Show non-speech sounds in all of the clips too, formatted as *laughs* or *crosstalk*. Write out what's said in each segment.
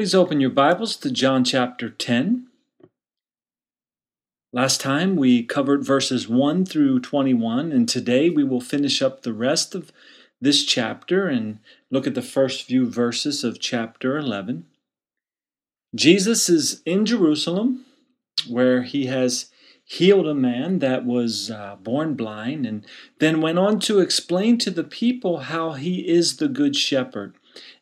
Please open your Bibles to John chapter 10. Last time we covered verses 1 through 21, and today we will finish up the rest of this chapter and look at the first few verses of chapter 11. Jesus is in Jerusalem where he has healed a man that was uh, born blind and then went on to explain to the people how he is the good shepherd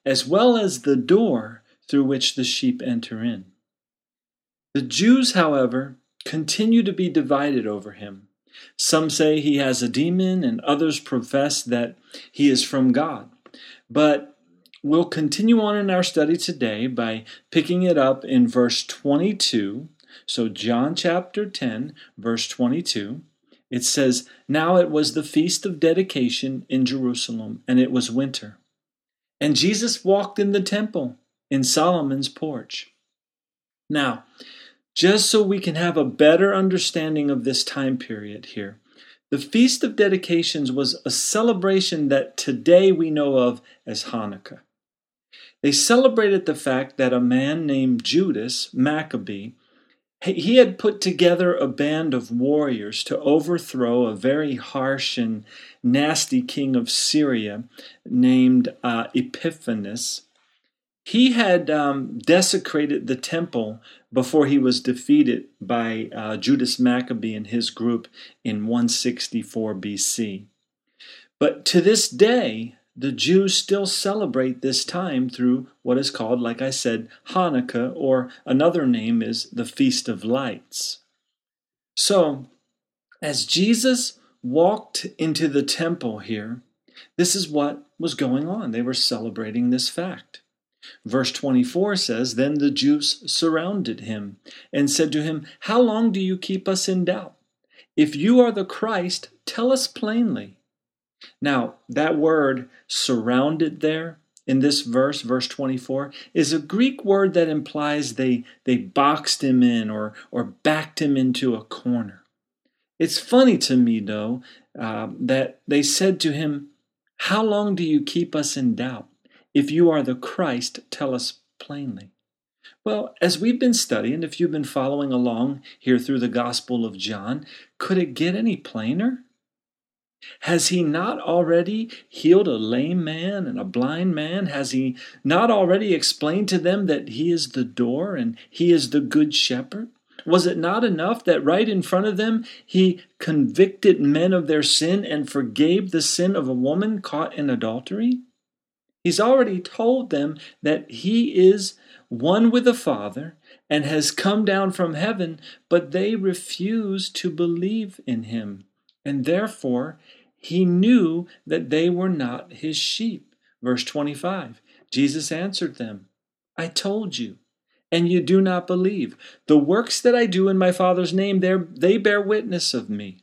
as well as the door through which the sheep enter in. The Jews, however, continue to be divided over him. Some say he has a demon, and others profess that he is from God. But we'll continue on in our study today by picking it up in verse 22. So, John chapter 10, verse 22, it says, Now it was the feast of dedication in Jerusalem, and it was winter. And Jesus walked in the temple in Solomon's porch. Now, just so we can have a better understanding of this time period here, the Feast of Dedications was a celebration that today we know of as Hanukkah. They celebrated the fact that a man named Judas Maccabee he had put together a band of warriors to overthrow a very harsh and nasty king of Syria named uh, Epiphanes he had um, desecrated the temple before he was defeated by uh, Judas Maccabee and his group in 164 BC. But to this day, the Jews still celebrate this time through what is called, like I said, Hanukkah, or another name is the Feast of Lights. So, as Jesus walked into the temple here, this is what was going on. They were celebrating this fact. Verse 24 says, Then the Jews surrounded him and said to him, How long do you keep us in doubt? If you are the Christ, tell us plainly. Now, that word surrounded there in this verse, verse 24, is a Greek word that implies they, they boxed him in or, or backed him into a corner. It's funny to me, though, uh, that they said to him, How long do you keep us in doubt? If you are the Christ, tell us plainly. Well, as we've been studying, if you've been following along here through the Gospel of John, could it get any plainer? Has he not already healed a lame man and a blind man? Has he not already explained to them that he is the door and he is the good shepherd? Was it not enough that right in front of them he convicted men of their sin and forgave the sin of a woman caught in adultery? He's already told them that he is one with the Father and has come down from heaven, but they refuse to believe in him. And therefore, he knew that they were not his sheep. Verse 25 Jesus answered them, I told you, and you do not believe. The works that I do in my Father's name, they bear witness of me.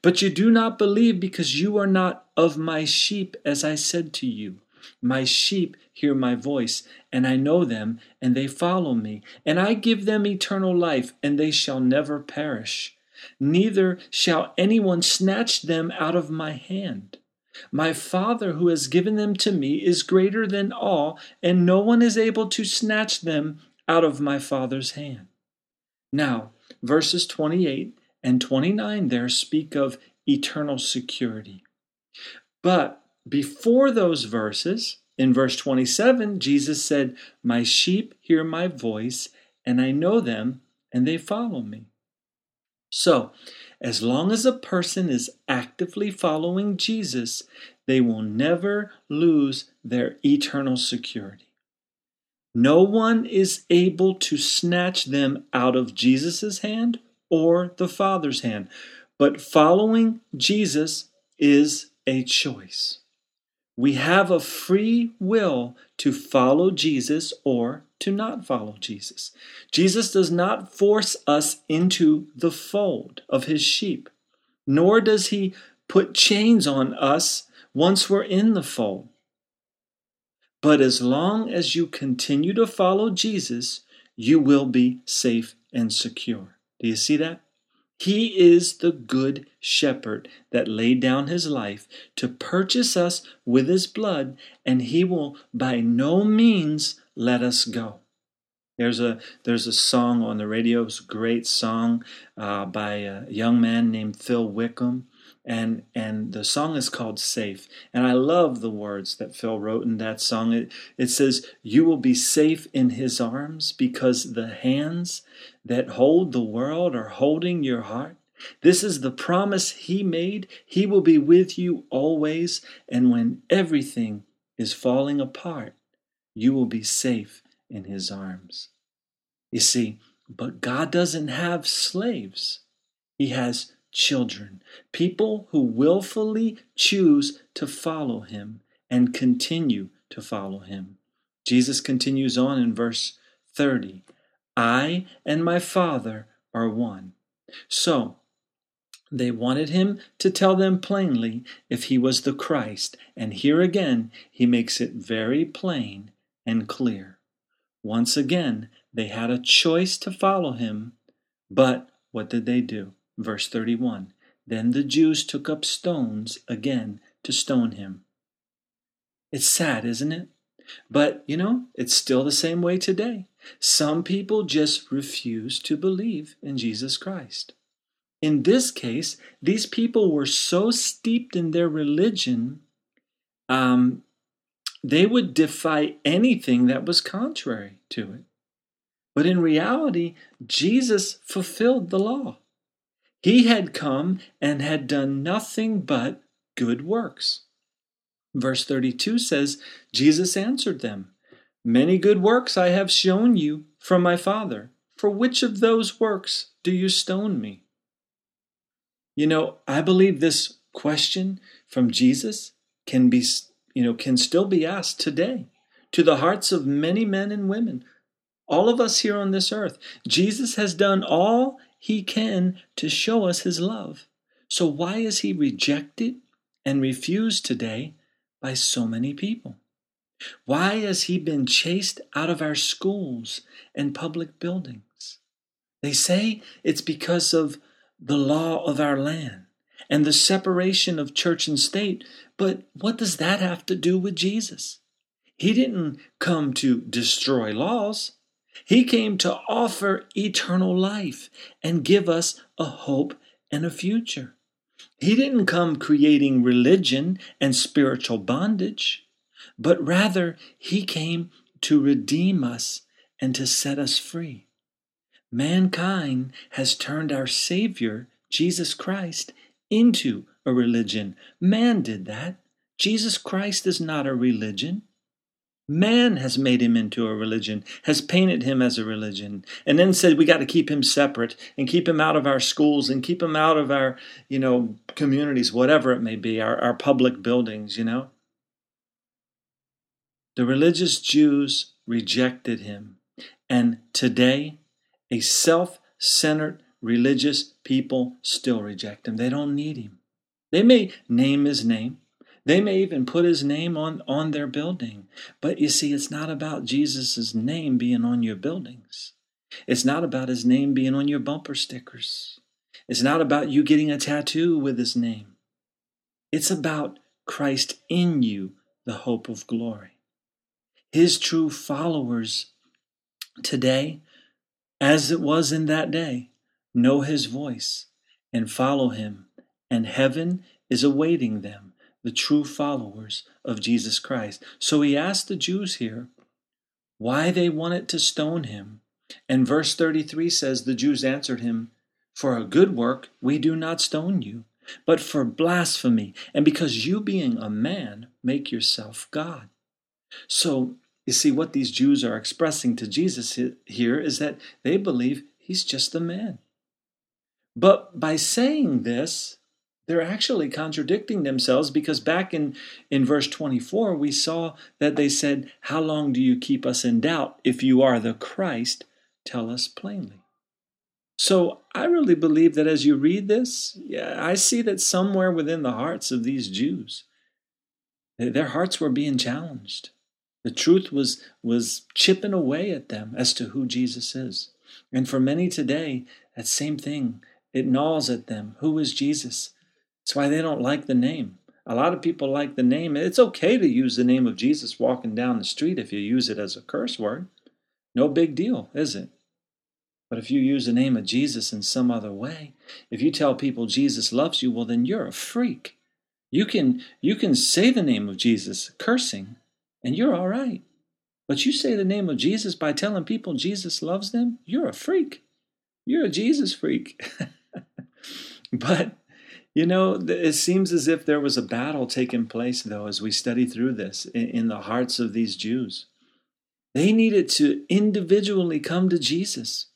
But you do not believe because you are not of my sheep, as I said to you. My sheep hear my voice, and I know them, and they follow me. And I give them eternal life, and they shall never perish. Neither shall anyone snatch them out of my hand. My Father who has given them to me is greater than all, and no one is able to snatch them out of my Father's hand. Now, verses 28 and 29 there speak of eternal security. But before those verses, in verse 27, Jesus said, My sheep hear my voice, and I know them, and they follow me. So, as long as a person is actively following Jesus, they will never lose their eternal security. No one is able to snatch them out of Jesus' hand or the Father's hand, but following Jesus is a choice. We have a free will to follow Jesus or to not follow Jesus. Jesus does not force us into the fold of his sheep, nor does he put chains on us once we're in the fold. But as long as you continue to follow Jesus, you will be safe and secure. Do you see that? He is the good shepherd that laid down his life to purchase us with his blood, and he will by no means let us go. There's a there's a song on the radio. It's a great song uh, by a young man named Phil Wickham, and and the song is called "Safe." And I love the words that Phil wrote in that song. It it says, "You will be safe in His arms because the hands that hold the world are holding your heart." This is the promise He made. He will be with you always, and when everything is falling apart, you will be safe in his arms. You see, but God doesn't have slaves, he has children, people who willfully choose to follow him and continue to follow him. Jesus continues on in verse 30 I and my Father are one. So, they wanted him to tell them plainly if he was the Christ, and here again he makes it very plain and clear. Once again, they had a choice to follow him, but what did they do? Verse 31 Then the Jews took up stones again to stone him. It's sad, isn't it? But, you know, it's still the same way today. Some people just refuse to believe in Jesus Christ. In this case, these people were so steeped in their religion, um, they would defy anything that was contrary to it. But in reality, Jesus fulfilled the law. He had come and had done nothing but good works. Verse 32 says, Jesus answered them, Many good works I have shown you from my Father. For which of those works do you stone me? You know, I believe this question from Jesus can be, you know, can still be asked today to the hearts of many men and women, all of us here on this earth. Jesus has done all he can to show us his love. So why is he rejected and refused today by so many people? Why has he been chased out of our schools and public buildings? They say it's because of the law of our land and the separation of church and state. But what does that have to do with Jesus? He didn't come to destroy laws. He came to offer eternal life and give us a hope and a future. He didn't come creating religion and spiritual bondage, but rather he came to redeem us and to set us free. Mankind has turned our Savior, Jesus Christ, into a religion. Man did that. Jesus Christ is not a religion. Man has made him into a religion, has painted him as a religion, and then said we got to keep him separate and keep him out of our schools and keep him out of our, you know, communities, whatever it may be, our, our public buildings, you know. The religious Jews rejected him. And today, a self centered religious people still reject him. They don't need him. They may name his name. They may even put his name on, on their building. But you see, it's not about Jesus' name being on your buildings. It's not about his name being on your bumper stickers. It's not about you getting a tattoo with his name. It's about Christ in you, the hope of glory. His true followers today as it was in that day, know his voice and follow him, and heaven is awaiting them, the true followers of Jesus Christ. So he asked the Jews here why they wanted to stone him. And verse 33 says, The Jews answered him, For a good work we do not stone you, but for blasphemy, and because you, being a man, make yourself God. So you see, what these Jews are expressing to Jesus here is that they believe he's just a man. But by saying this, they're actually contradicting themselves because back in, in verse 24, we saw that they said, How long do you keep us in doubt? If you are the Christ, tell us plainly. So I really believe that as you read this, yeah, I see that somewhere within the hearts of these Jews, their hearts were being challenged. The truth was, was chipping away at them as to who Jesus is. And for many today, that same thing, it gnaws at them. Who is Jesus? That's why they don't like the name. A lot of people like the name. It's okay to use the name of Jesus walking down the street if you use it as a curse word. No big deal, is it? But if you use the name of Jesus in some other way, if you tell people Jesus loves you, well then you're a freak. You can you can say the name of Jesus cursing and you're all right. But you say the name of Jesus by telling people Jesus loves them, you're a freak. You're a Jesus freak. *laughs* but you know, it seems as if there was a battle taking place, though, as we study through this in the hearts of these Jews. They needed to individually come to Jesus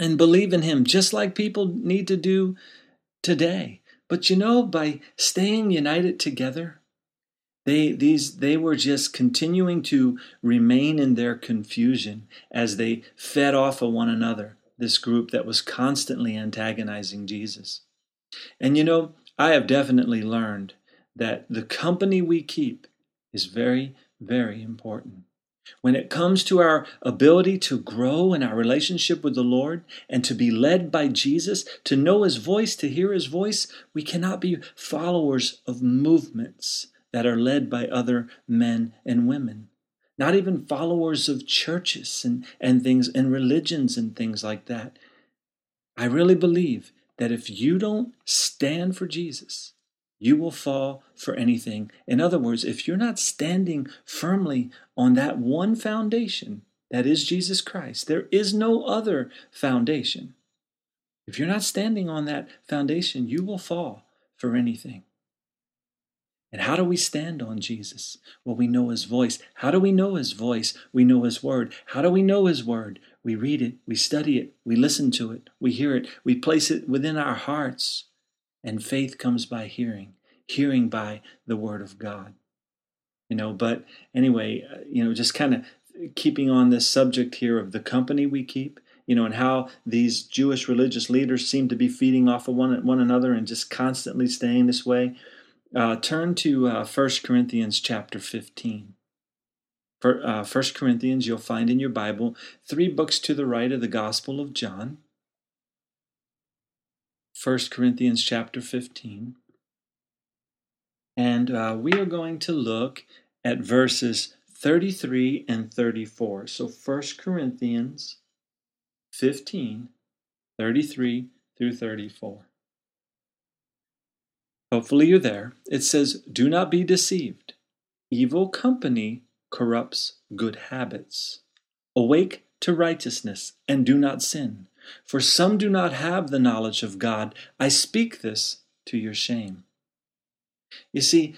and believe in him, just like people need to do today. But you know, by staying united together, they these they were just continuing to remain in their confusion as they fed off of one another, this group that was constantly antagonizing Jesus. And you know, I have definitely learned that the company we keep is very, very important. When it comes to our ability to grow in our relationship with the Lord and to be led by Jesus, to know His voice, to hear His voice, we cannot be followers of movements that are led by other men and women. Not even followers of churches and, and things and religions and things like that. I really believe that if you don't stand for Jesus, you will fall for anything. In other words, if you're not standing firmly on that one foundation, that is Jesus Christ, there is no other foundation. If you're not standing on that foundation, you will fall for anything. And how do we stand on Jesus? Well, we know his voice. How do we know his voice? We know his word. How do we know his word? We read it, we study it, we listen to it, we hear it, we place it within our hearts. And faith comes by hearing, hearing by the Word of God. You know, but anyway, uh, you know, just kind of keeping on this subject here of the company we keep, you know, and how these Jewish religious leaders seem to be feeding off of one, one another and just constantly staying this way. Uh, turn to uh, 1 Corinthians chapter 15. Uh, 1 Corinthians, you'll find in your Bible three books to the right of the Gospel of John. 1 Corinthians chapter 15. And uh, we are going to look at verses 33 and 34. So 1 Corinthians 15, 33 through 34. Hopefully you're there. It says, Do not be deceived. Evil company corrupts good habits. Awake to righteousness and do not sin. For some do not have the knowledge of God. I speak this to your shame. You see,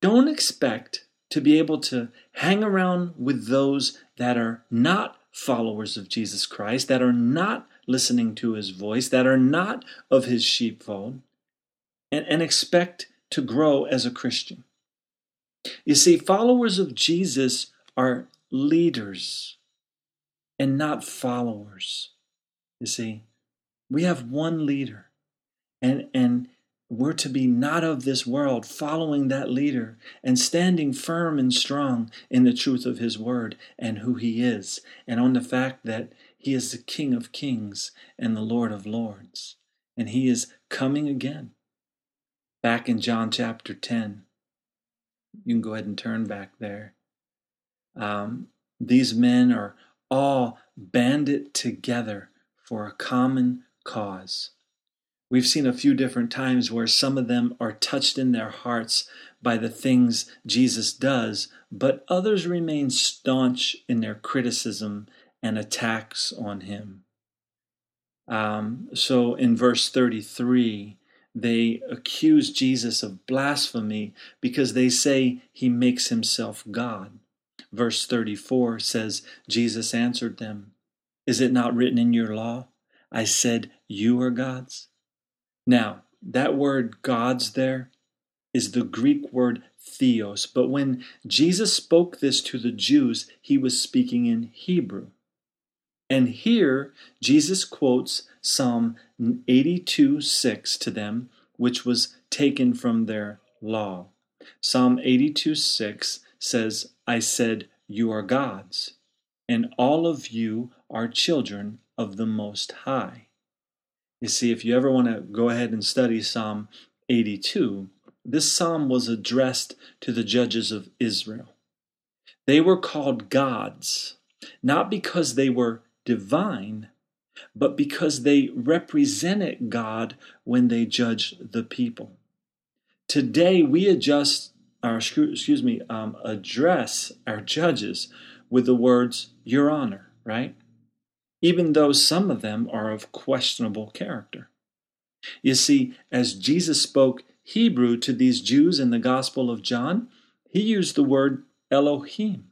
don't expect to be able to hang around with those that are not followers of Jesus Christ, that are not listening to his voice, that are not of his sheepfold, and, and expect to grow as a Christian. You see, followers of Jesus are leaders and not followers. You see, we have one leader, and, and we're to be not of this world, following that leader and standing firm and strong in the truth of his word and who he is, and on the fact that he is the King of kings and the Lord of lords, and he is coming again. Back in John chapter 10, you can go ahead and turn back there. Um, these men are all banded together for a common cause. We've seen a few different times where some of them are touched in their hearts by the things Jesus does, but others remain staunch in their criticism and attacks on him. Um, so in verse 33, they accuse Jesus of blasphemy because they say he makes himself God. Verse 34 says, Jesus answered them, Is it not written in your law? I said, You are gods. Now, that word gods there is the Greek word theos, but when Jesus spoke this to the Jews, he was speaking in Hebrew. And here, Jesus quotes Psalm 82 6 to them, which was taken from their law. Psalm 82 6 says, I said, You are gods, and all of you are children of the Most High. You see, if you ever want to go ahead and study Psalm 82, this psalm was addressed to the judges of Israel. They were called gods not because they were divine, but because they represented God when they judged the people. Today, we adjust our, excuse me, um, address our judges with the words, Your Honor, right? Even though some of them are of questionable character. You see, as Jesus spoke Hebrew to these Jews in the Gospel of John, he used the word Elohim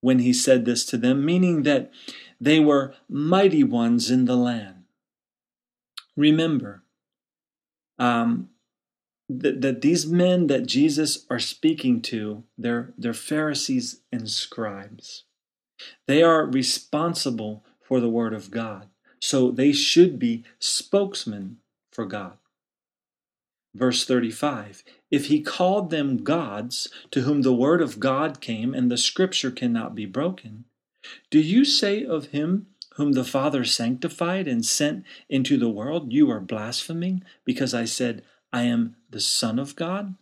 when he said this to them, meaning that they were mighty ones in the land. Remember um, that, that these men that Jesus are speaking to, they're, they're Pharisees and scribes. They are responsible for the Word of God. So they should be spokesmen for God. Verse 35 If he called them gods, to whom the word of God came, and the scripture cannot be broken, do you say of him whom the Father sanctified and sent into the world, You are blaspheming, because I said, I am the Son of God?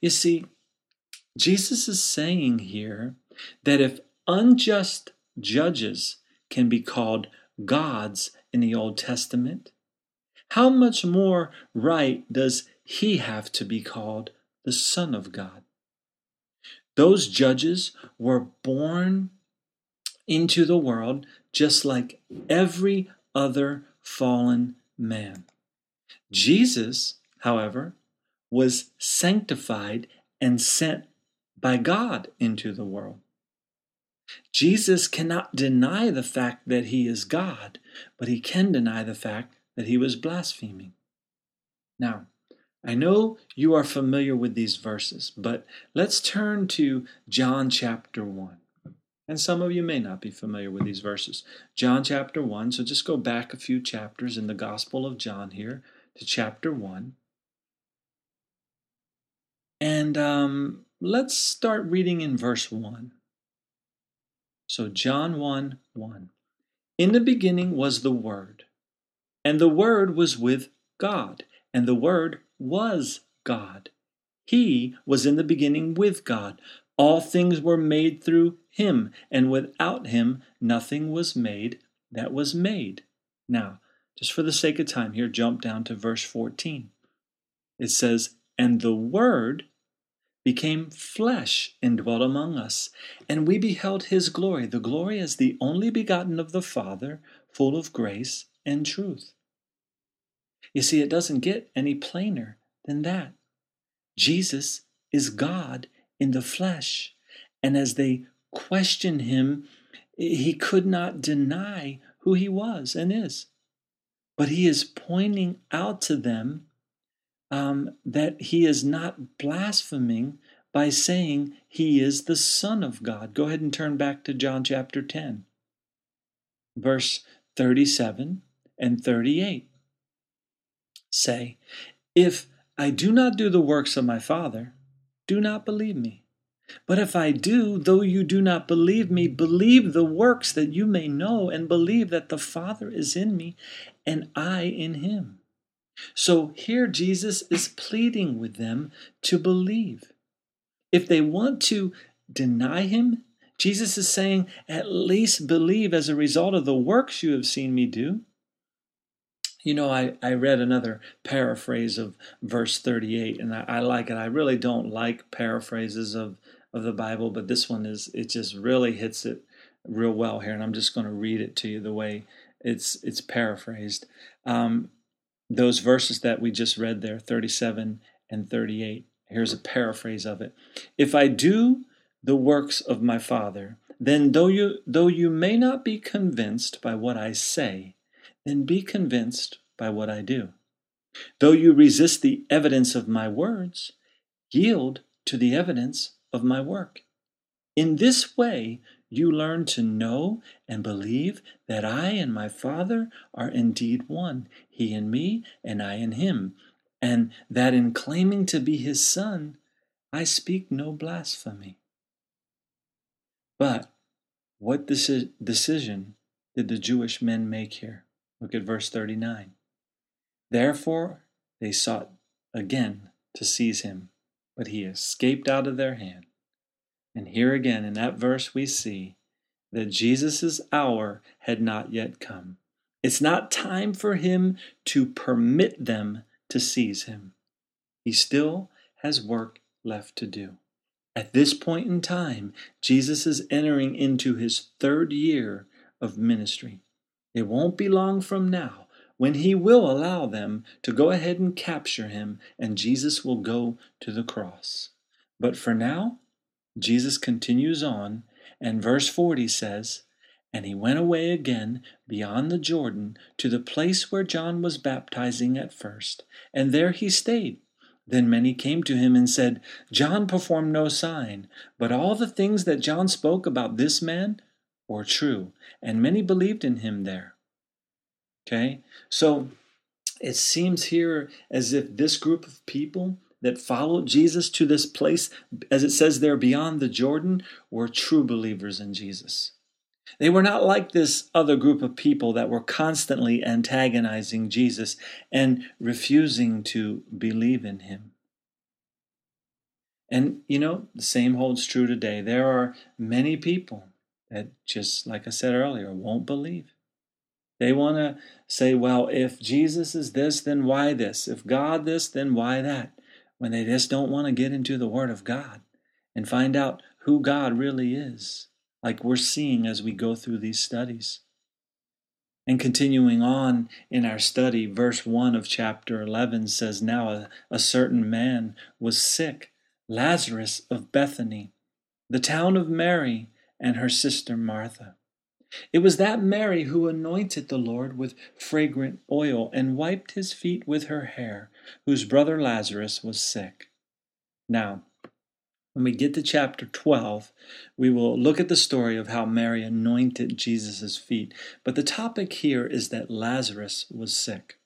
You see, Jesus is saying here that if unjust judges can be called gods in the Old Testament, how much more right does he have to be called the Son of God? Those judges were born into the world just like every other fallen man. Jesus, however, was sanctified and sent by God into the world. Jesus cannot deny the fact that he is God, but he can deny the fact that he was blaspheming. Now, I know you are familiar with these verses, but let's turn to John chapter 1. And some of you may not be familiar with these verses. John chapter 1, so just go back a few chapters in the Gospel of John here to chapter 1. And um, let's start reading in verse 1. So, John 1 1. In the beginning was the Word, and the Word was with God, and the Word was God. He was in the beginning with God. All things were made through him, and without him nothing was made that was made. Now, just for the sake of time here, jump down to verse 14. It says, And the Word became flesh and dwelt among us, and we beheld his glory, the glory as the only begotten of the Father, full of grace and truth. You see, it doesn't get any plainer than that. Jesus is God in the flesh. And as they question him, he could not deny who he was and is. But he is pointing out to them um, that he is not blaspheming by saying he is the Son of God. Go ahead and turn back to John chapter 10, verse 37 and 38. Say, If I do not do the works of my Father, do not believe me. But if I do, though you do not believe me, believe the works that you may know and believe that the Father is in me and I in him. So here Jesus is pleading with them to believe. If they want to deny him, Jesus is saying, at least believe as a result of the works you have seen me do. You know, I, I read another paraphrase of verse 38, and I, I like it. I really don't like paraphrases of, of the Bible, but this one is, it just really hits it real well here. And I'm just going to read it to you the way it's, it's paraphrased. Um, those verses that we just read there, 37 and 38. Here's a paraphrase of it. If I do the works of my Father, then though you though you may not be convinced by what I say, then be convinced by what I do. Though you resist the evidence of my words, yield to the evidence of my work. In this way, you learn to know and believe that I and my Father are indeed one, He and me, and I and Him, and that in claiming to be His Son, I speak no blasphemy. But what decision did the Jewish men make here? Look at verse 39. Therefore they sought again to seize him, but he escaped out of their hand. And here again in that verse we see that Jesus' hour had not yet come. It's not time for him to permit them to seize him. He still has work left to do. At this point in time, Jesus is entering into his third year of ministry. It won't be long from now when he will allow them to go ahead and capture him, and Jesus will go to the cross. But for now, Jesus continues on, and verse 40 says, and he went away again beyond the Jordan to the place where John was baptizing at first, and there he stayed. Then many came to him and said, John performed no sign, but all the things that John spoke about this man were true, and many believed in him there. Okay, so it seems here as if this group of people that followed Jesus to this place, as it says there beyond the Jordan, were true believers in Jesus. They were not like this other group of people that were constantly antagonizing Jesus and refusing to believe in him. And, you know, the same holds true today. There are many people that, just like I said earlier, won't believe. They want to say, well, if Jesus is this, then why this? If God this, then why that? When they just don't want to get into the Word of God and find out who God really is like we're seeing as we go through these studies. And continuing on in our study, verse 1 of chapter 11 says, Now a, a, certain man was sick, Lazarus of Bethany, the town of Mary and her sister Martha. It was that Mary who anointed the Lord with fragrant oil and wiped his feet with her hair, whose brother Lazarus was sick. Now, when we get to chapter 12, we will look at the story of how Mary anointed Jesus' feet. But the topic here is that Lazarus was sick.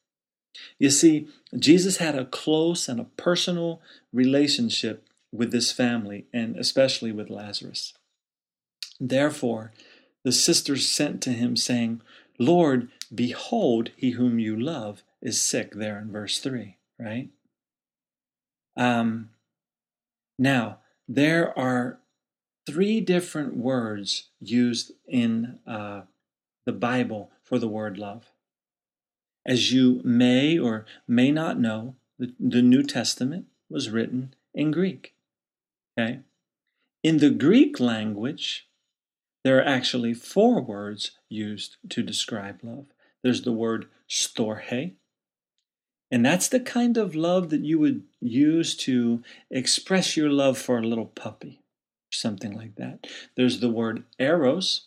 You see, Jesus had a close and a personal relationship with this family, and especially with Lazarus. Therefore, the sisters sent to him, saying, Lord, behold, he whom you love is sick, there in verse 3, right? Um, now, there are three different words used in uh, the Bible for the word love. As you may or may not know, the, the New Testament was written in Greek. Okay? In the Greek language, there are actually four words used to describe love. There's the word storge, and that's the kind of love that you would use to express your love for a little puppy, something like that. There's the word eros.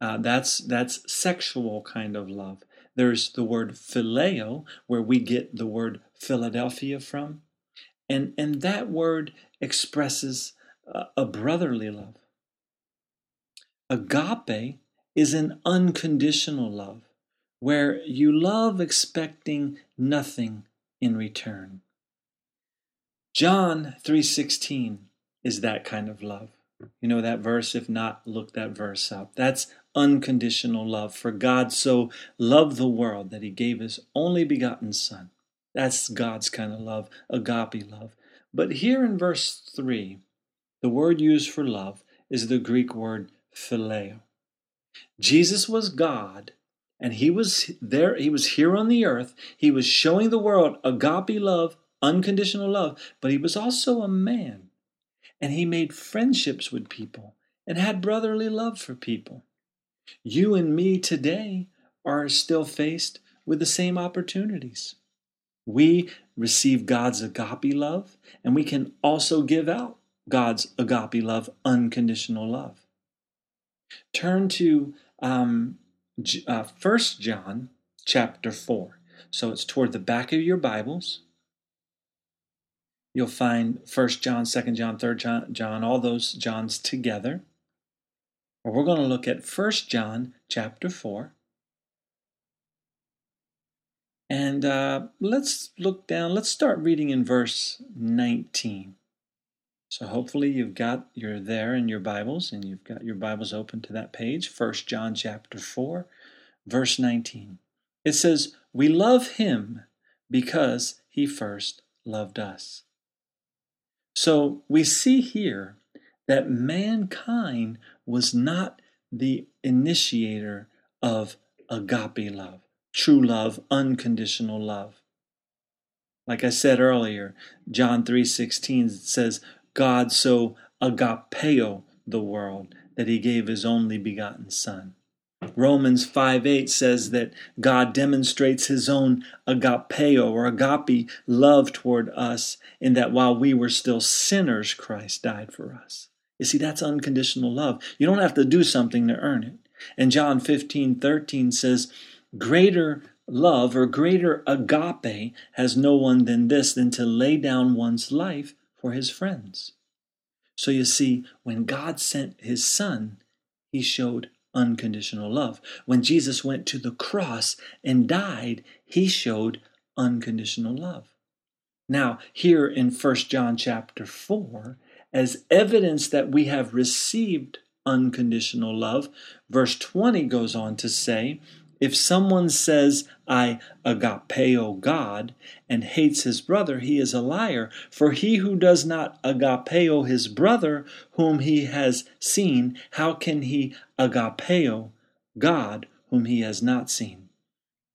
Uh, that's that's sexual kind of love. There's the word phileo, where we get the word Philadelphia from, and and that word expresses a, a brotherly love. Agape is an unconditional love where you love expecting nothing in return. John 3:16 is that kind of love. You know that verse if not look that verse up. That's unconditional love for God so loved the world that he gave his only begotten son. That's God's kind of love, agape love. But here in verse 3, the word used for love is the Greek word phileo. Jesus was God and he was there, he was here on the earth. He was showing the world agape love, unconditional love, but he was also a man. And he made friendships with people and had brotherly love for people. You and me today are still faced with the same opportunities. We receive God's agape love, and we can also give out God's agape love, unconditional love. Turn to um, uh, 1 John chapter 4. So it's toward the back of your Bibles. You'll find 1 John, 2 John, 3 John, John, all those Johns together. Or we're going to look at 1 John chapter 4. And uh, let's look down. Let's start reading in verse 19. So hopefully you've got you're there in your Bibles and you've got your Bibles open to that page, 1 John chapter 4, verse 19. It says, "We love him because he first loved us." So we see here that mankind was not the initiator of agape love, true love, unconditional love. Like I said earlier, John 3:16 says God so agapeo the world that he gave his only begotten son. Romans 5 8 says that God demonstrates his own agapeo or agape love toward us in that while we were still sinners, Christ died for us. You see, that's unconditional love. You don't have to do something to earn it. And John 15 13 says, Greater love or greater agape has no one than this, than to lay down one's life for his friends. So you see, when God sent his son, he showed unconditional love. When Jesus went to the cross and died, he showed unconditional love. Now, here in 1 John chapter 4, as evidence that we have received unconditional love, verse 20 goes on to say, if someone says, I agapeo God, and hates his brother, he is a liar. For he who does not agapeo his brother, whom he has seen, how can he agapeo God, whom he has not seen?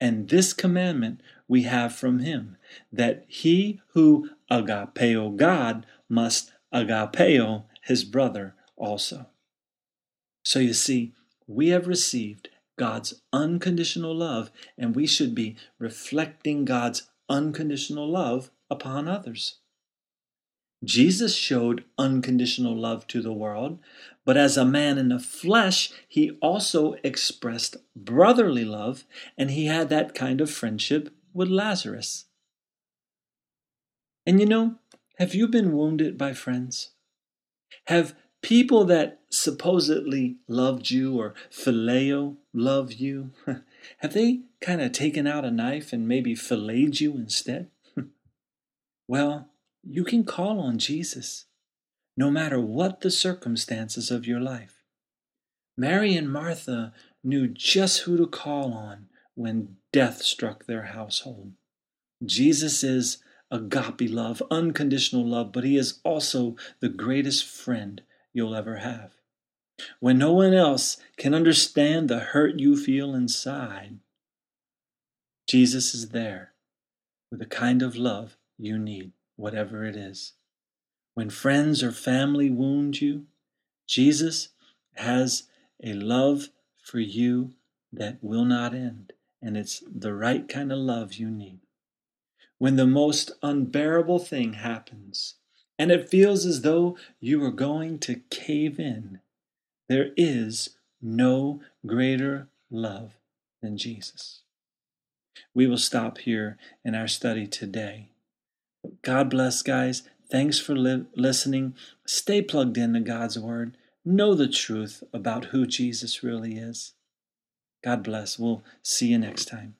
And this commandment we have from him, that he who agapeo God must agapeo his brother also. So you see, we have received God's unconditional love, and we should be reflecting God's unconditional love upon others. Jesus showed unconditional love to the world, but as a man in the flesh, he also expressed brotherly love, and he had that kind of friendship with Lazarus. And you know, have you been wounded by friends? Have people that supposedly loved you or phileo love you, *laughs* have they kind of taken out a knife and maybe filleted you instead? *laughs* well, you can call on Jesus no matter what the circumstances of your life. Mary and Martha knew just who to call on when death struck their household. Jesus is agape love, unconditional love, but he is also the greatest friend you'll ever have. When no one else can understand the hurt you feel inside, Jesus is there with the kind of love you need, whatever it is. When friends or family wound you, Jesus has a love for you that will not end, and it's the right kind of love you need. When the most unbearable thing happens, and it feels as though you are going to cave in. There is no greater love than Jesus. We will stop here in our study today. God bless, guys. Thanks for li- listening. Stay plugged into God's Word. Know the truth about who Jesus really is. God bless. We'll see you next time.